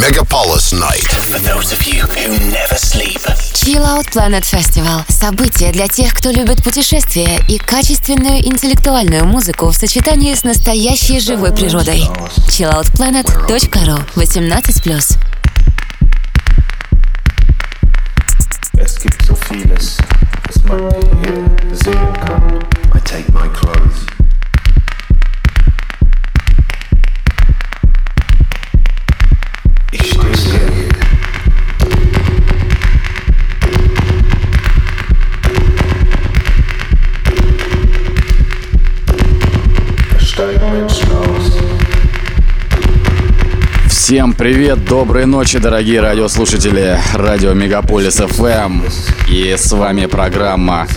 Megapolis Night. For those of you who never sleep. Chill Out Planet Festival – событие для тех, кто любит путешествия и качественную интеллектуальную музыку в сочетании с настоящей живой природой. chilloutplanet.ru 18+. Es gibt so vieles, was man hier sehen kann. I take my clothes. Всем привет, доброй ночи, дорогие радиослушатели радио Мегаполис FM. И с вами программа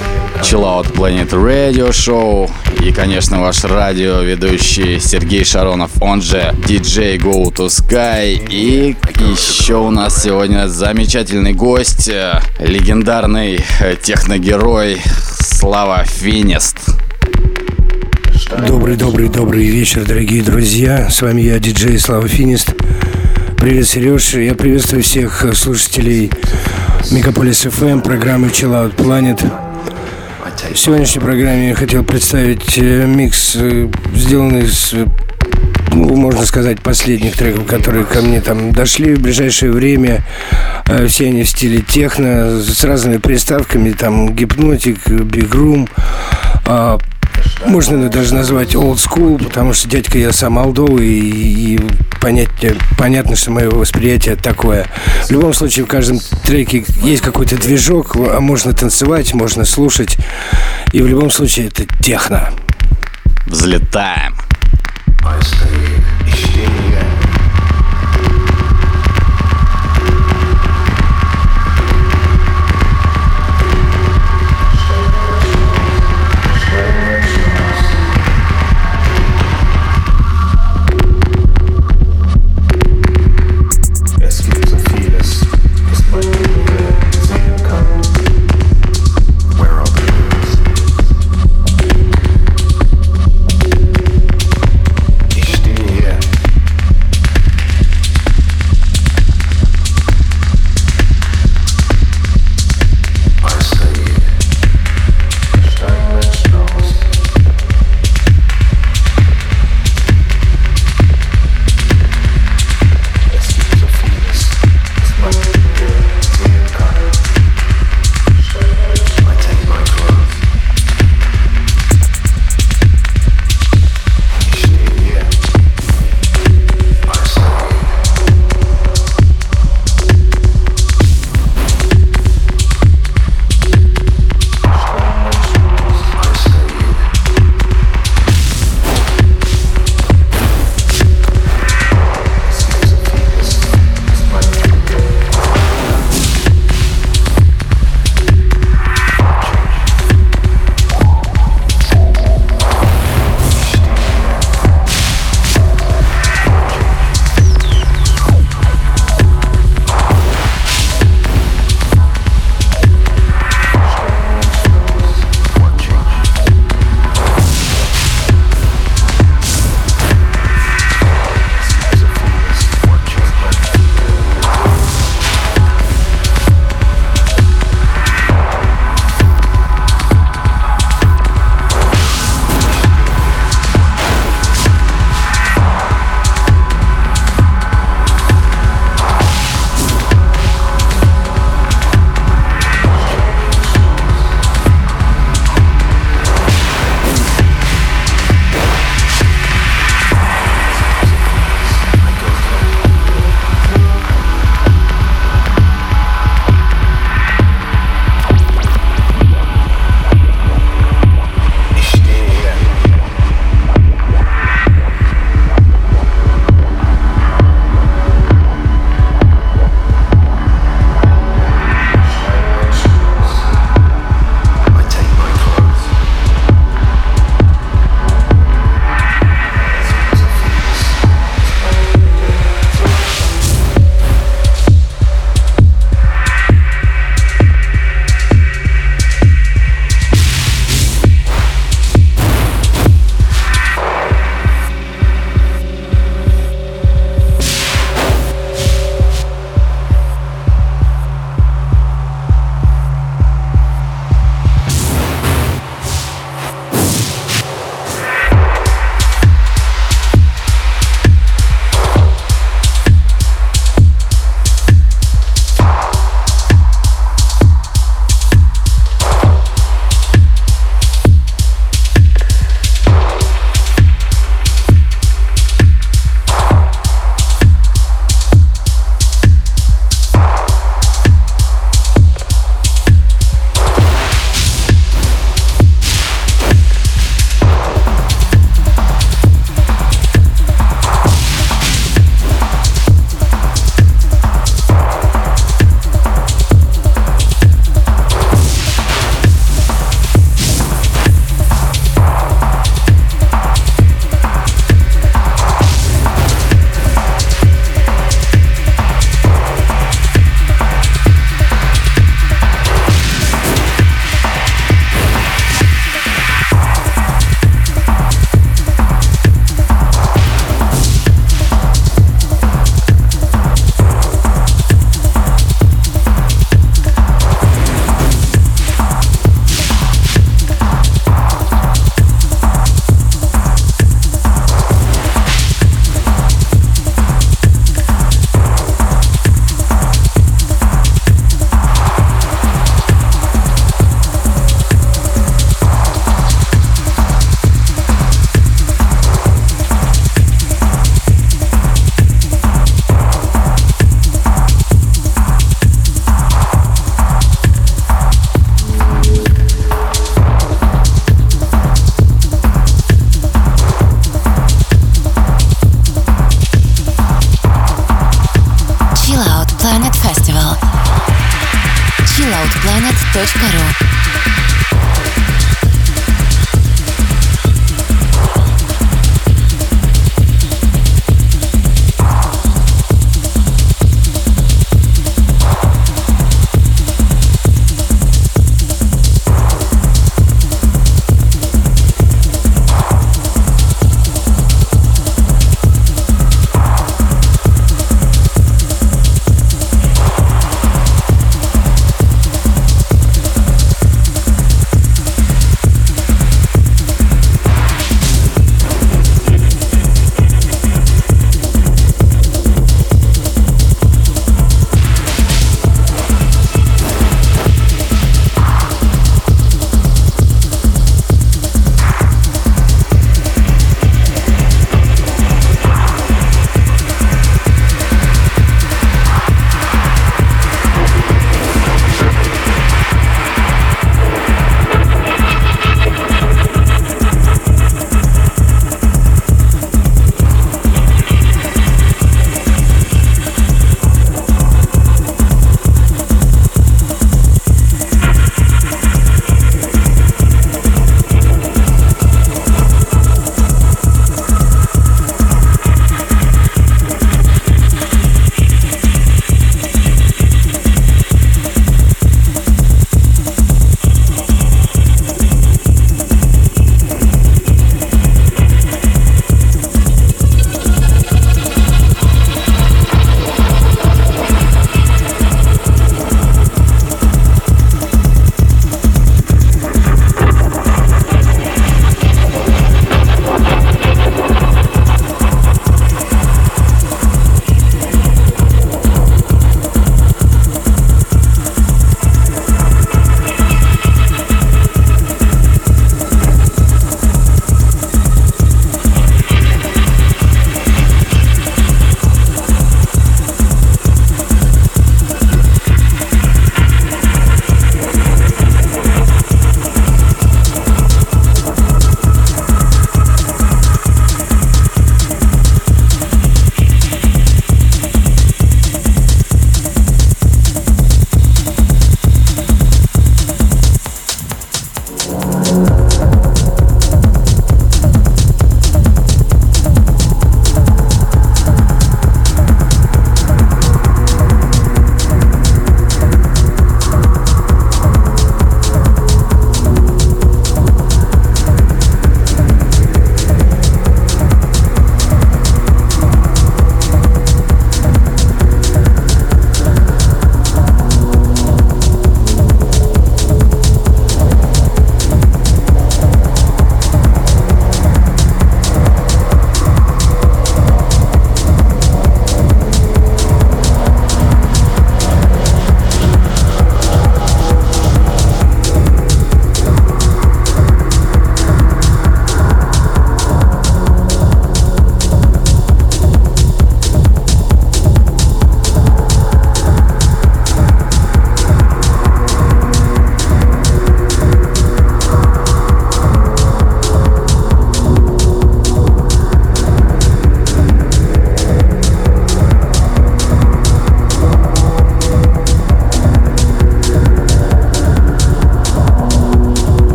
Chill Out Planet Radio Show. И, конечно, ваш радиоведущий Сергей Шаронов, он же DJ Go to Sky. И еще у нас сегодня замечательный гость, э, легендарный э, техногерой Слава Финист. Добрый, добрый, добрый вечер, дорогие друзья. С вами я, диджей Слава Финист. Привет, Сереж. Я приветствую всех слушателей Мегаполис FM, программы Chill Out Planet. В сегодняшней программе я хотел представить э, микс, э, сделанный с, ну, можно сказать, последних треков, которые ко мне там дошли в ближайшее время. Э, Все они в стиле техно, с разными приставками, там гипнотик, бигрум, а, можно даже назвать old school, потому что дядька я сам олдовый, и, и понять, понятно, что мое восприятие такое. В любом случае, в каждом треке есть какой-то движок, а можно танцевать, можно слушать, и в любом случае это техно. Взлетаем. I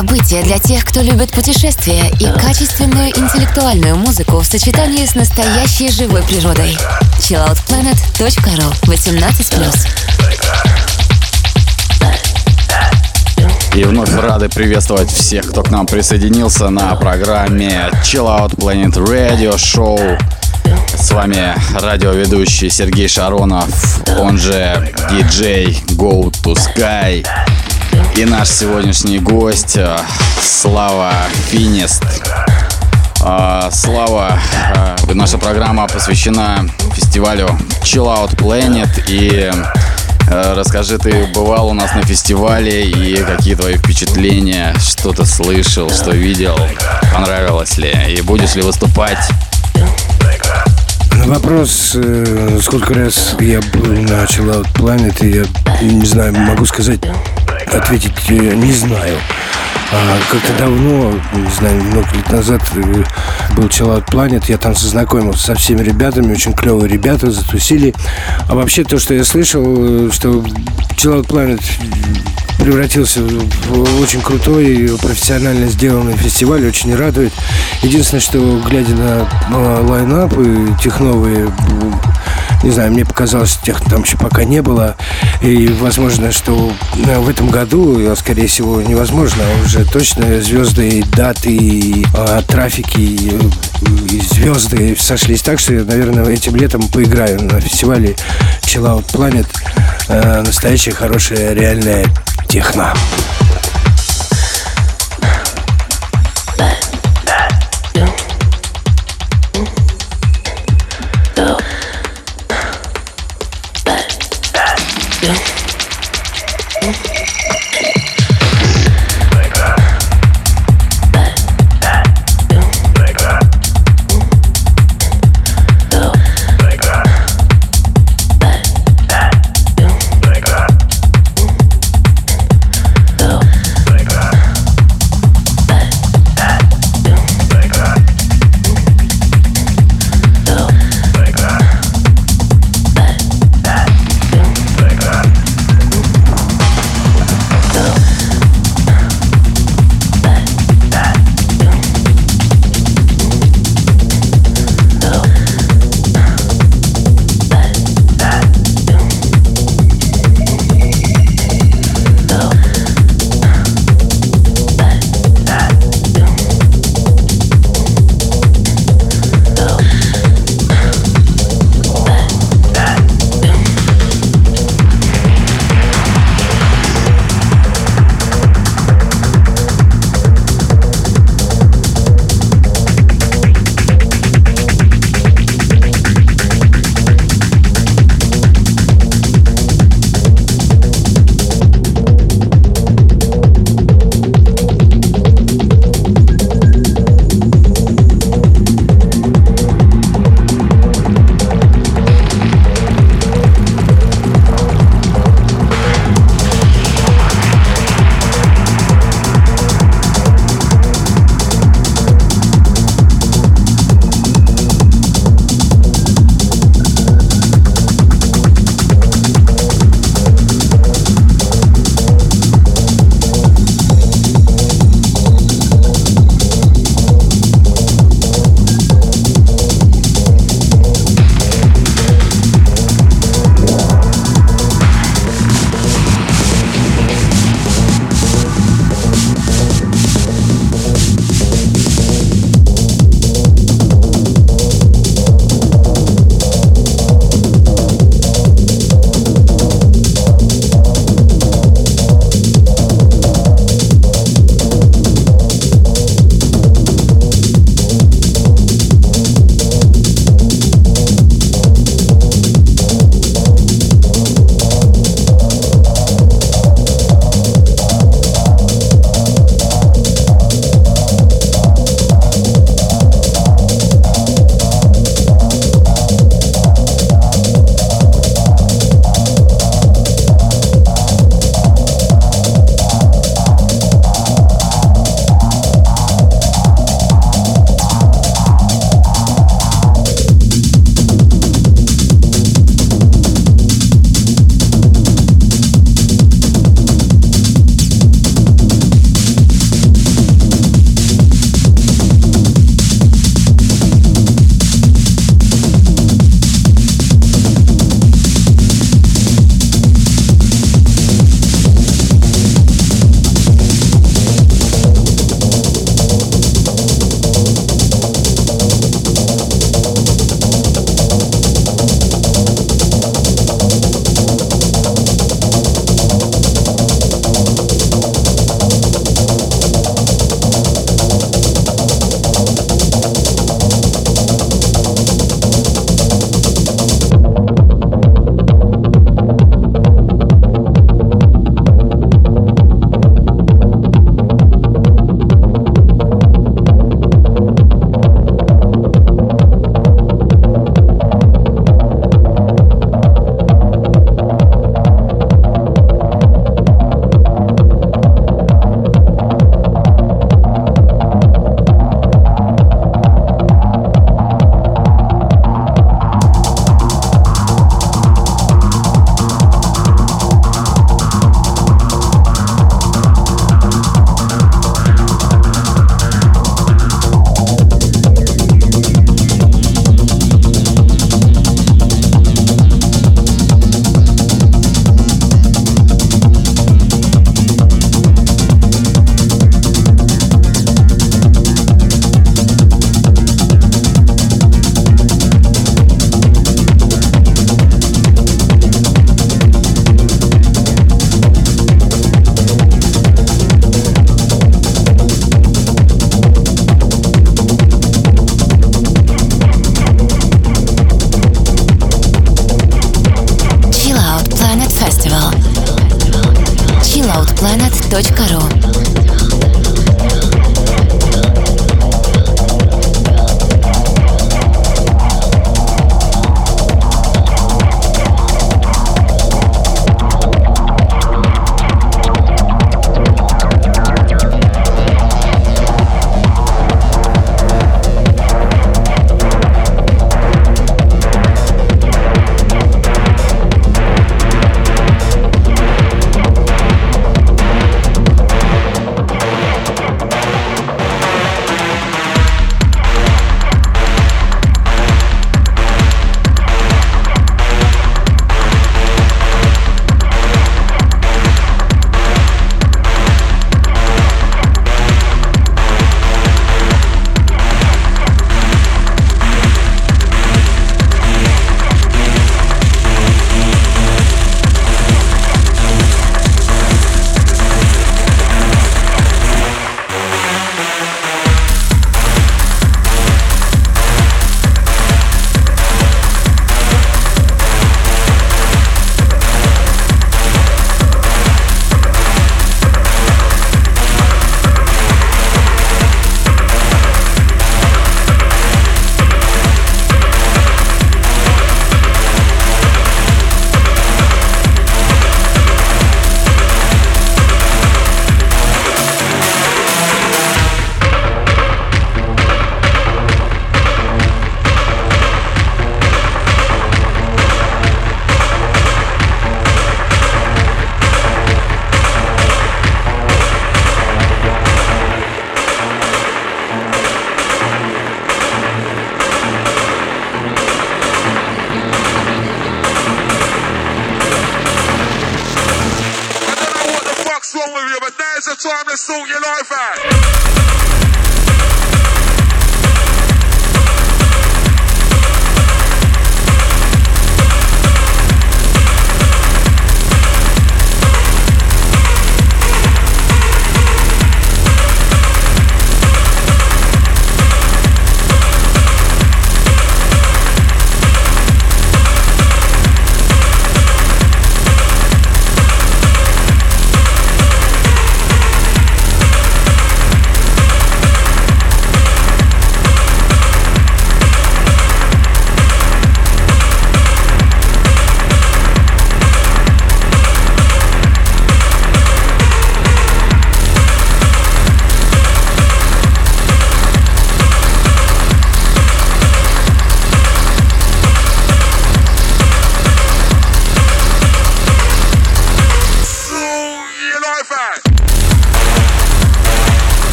событие для тех, кто любит путешествия и качественную интеллектуальную музыку в сочетании с настоящей живой природой. chilloutplanet.ru 18+. И вновь рады приветствовать всех, кто к нам присоединился на программе Chill Out Planet Radio Show. С вами радиоведущий Сергей Шаронов, он же DJ Go to Sky. И наш сегодняшний гость э, Слава Финист. А, Слава, э, наша программа посвящена фестивалю Chill Out Planet. И э, Расскажи, ты бывал у нас на фестивале и какие твои впечатления, что ты слышал, что видел, понравилось ли? И будешь ли выступать? Вопрос, сколько раз я был на Chill Out Planet, я не знаю, могу сказать ответить э, не знаю. А как-то давно, не знаю, много лет назад э, был Chill Planet, я там познакомился со всеми ребятами, очень клевые ребята, затусили. А вообще то, что я слышал, э, что Chill Planet превратился в очень крутой, профессионально сделанный фестиваль, очень радует. Единственное, что глядя на лайнапы тех новые, не знаю, мне показалось, тех там еще пока не было. И возможно, что в этом этом году, скорее всего, невозможно уже точно звезды, даты, трафики, звезды сошлись так, что я, наверное, этим летом поиграю на фестивале Chill Out Planet. Настоящая, хорошая, реальная техно. Yeah.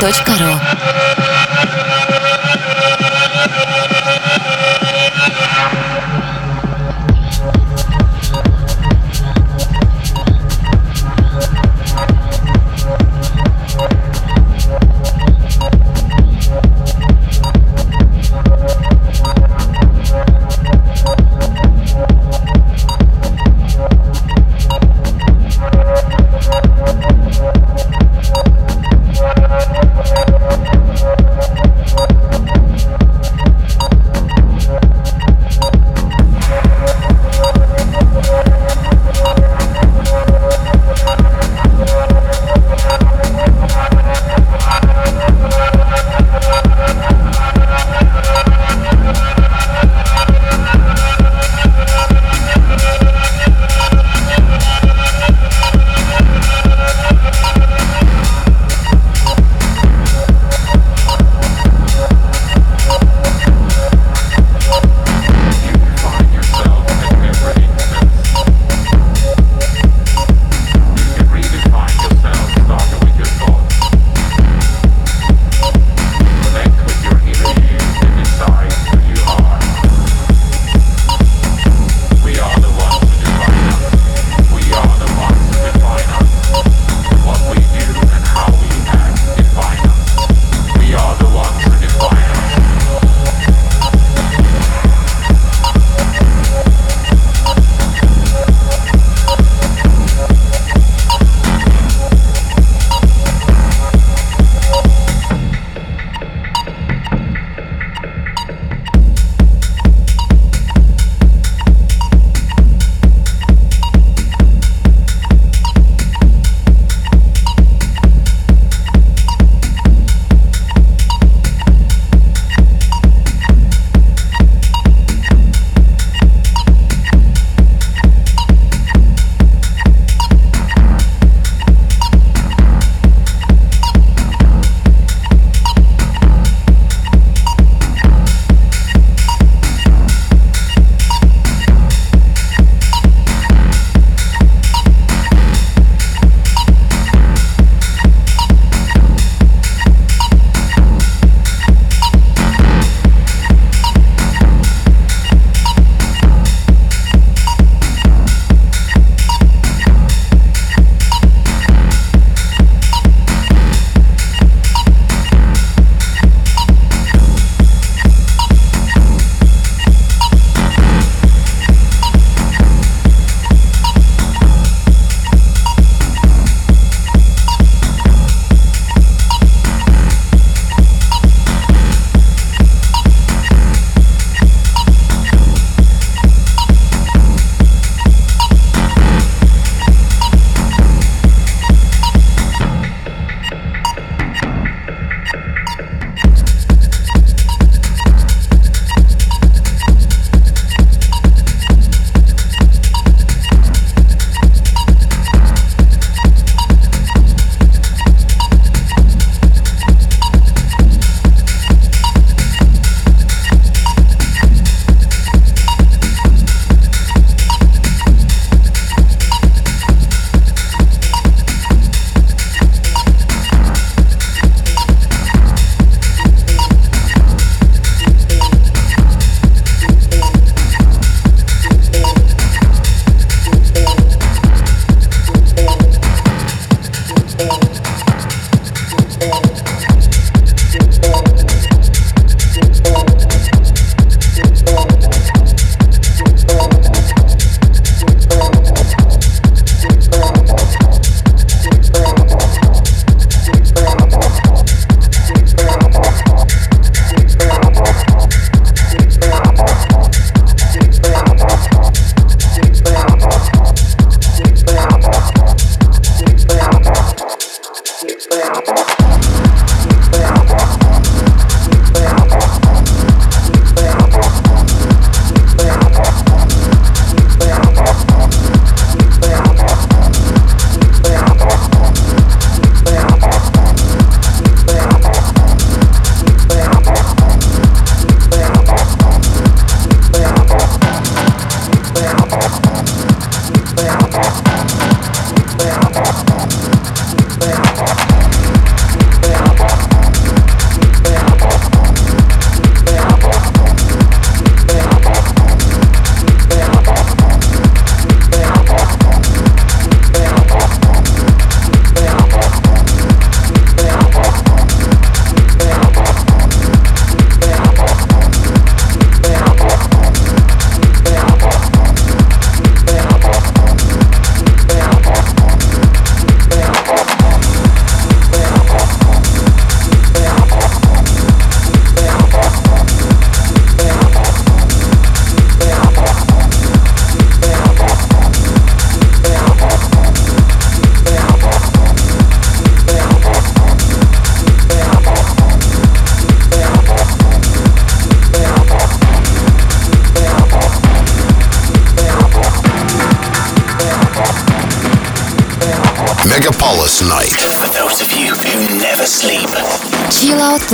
Точка ру.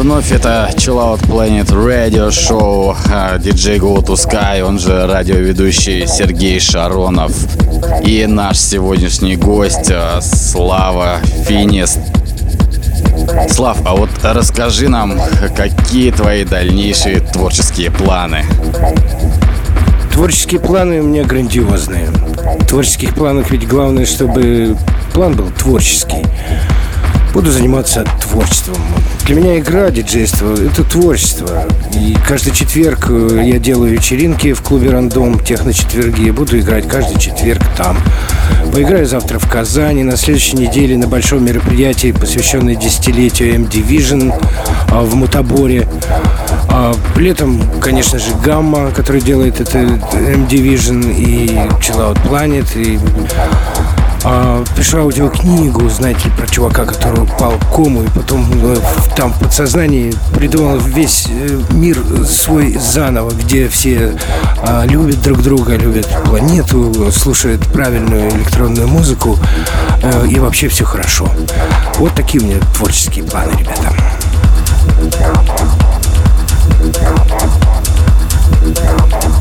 Вновь это Chill Out Planet Radio Show, диджей Go to Sky, он же радиоведущий Сергей Шаронов. И наш сегодняшний гость а, Слава Финист. Слав, а вот расскажи нам, какие твои дальнейшие творческие планы? Творческие планы у меня грандиозные. В творческих планах ведь главное, чтобы план был творческий. Буду заниматься творчеством. Для меня игра, диджейство – это творчество. И каждый четверг э, я делаю вечеринки в клубе «Рандом», техно-четверги. Буду играть каждый четверг там. Поиграю завтра в Казани, на следующей неделе на большом мероприятии, посвященном десятилетию M-Division а, в Мутаборе. А летом, конечно же, Гамма, который делает это M-Division и Chill Out Planet, и а, пишу аудиокнигу, знаете, про чувака, который упал в кому, и потом э, там в подсознании придумал весь э, мир свой заново, где все э, любят друг друга, любят планету, слушают правильную электронную музыку, э, и вообще все хорошо. Вот такие у меня творческие планы, ребята. Yeah.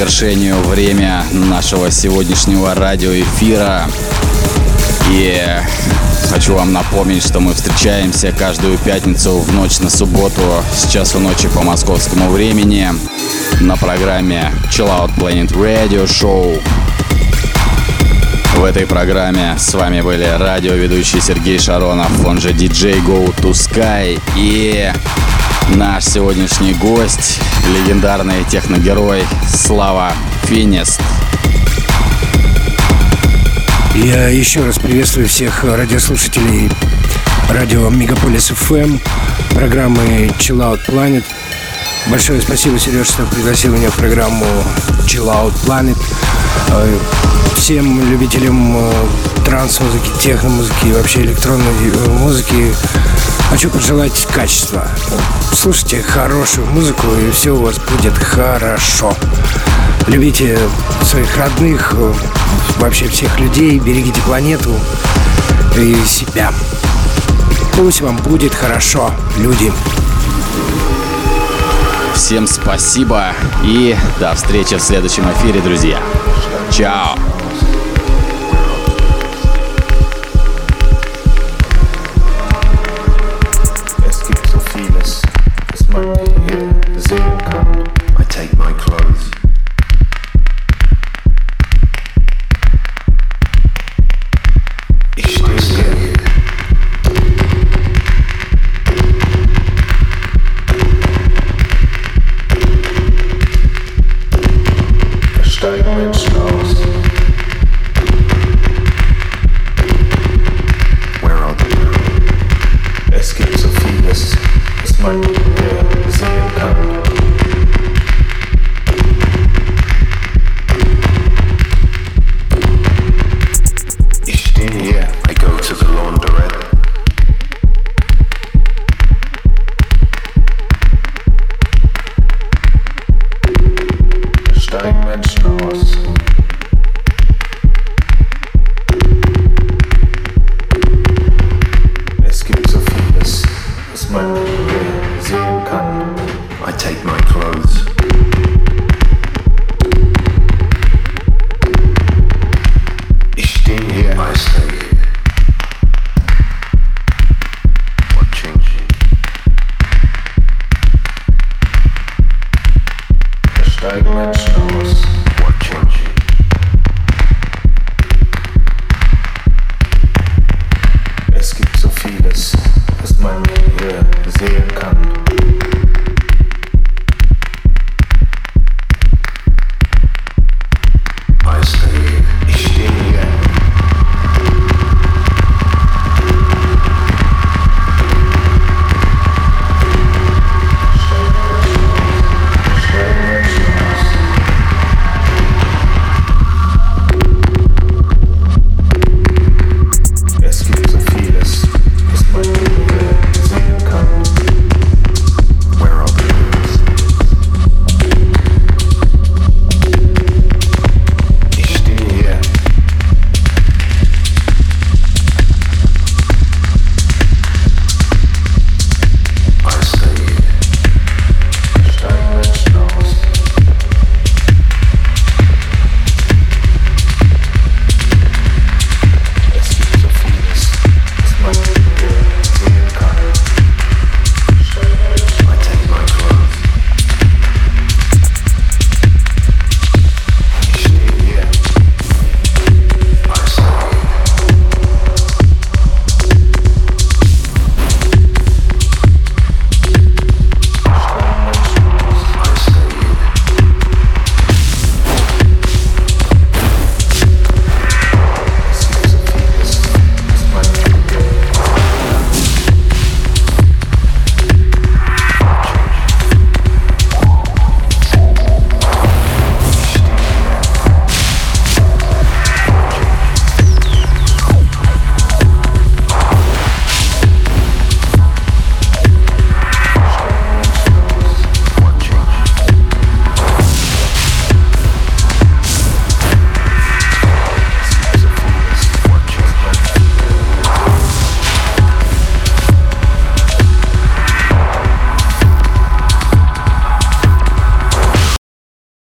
Завершению время нашего сегодняшнего радиоэфира. И хочу вам напомнить, что мы встречаемся каждую пятницу в ночь на субботу с часу ночи по московскому времени на программе Chill Out Planet Radio Show. В этой программе с вами были радиоведущий Сергей Шаронов, он же DJ Go to Sky и Наш сегодняшний гость, легендарный техногерой Слава Финист. Я еще раз приветствую всех радиослушателей радио Мегаполис FM, программы Chill Out Planet. Большое спасибо, Сереж, что пригласил меня в программу Chill Out Planet. Э, всем любителям э, транс-музыки, техно-музыки и вообще электронной э, музыки Хочу пожелать качества. Слушайте хорошую музыку, и все у вас будет хорошо. Любите своих родных, вообще всех людей, берегите планету и себя. Пусть вам будет хорошо, люди. Всем спасибо и до встречи в следующем эфире, друзья. Чао!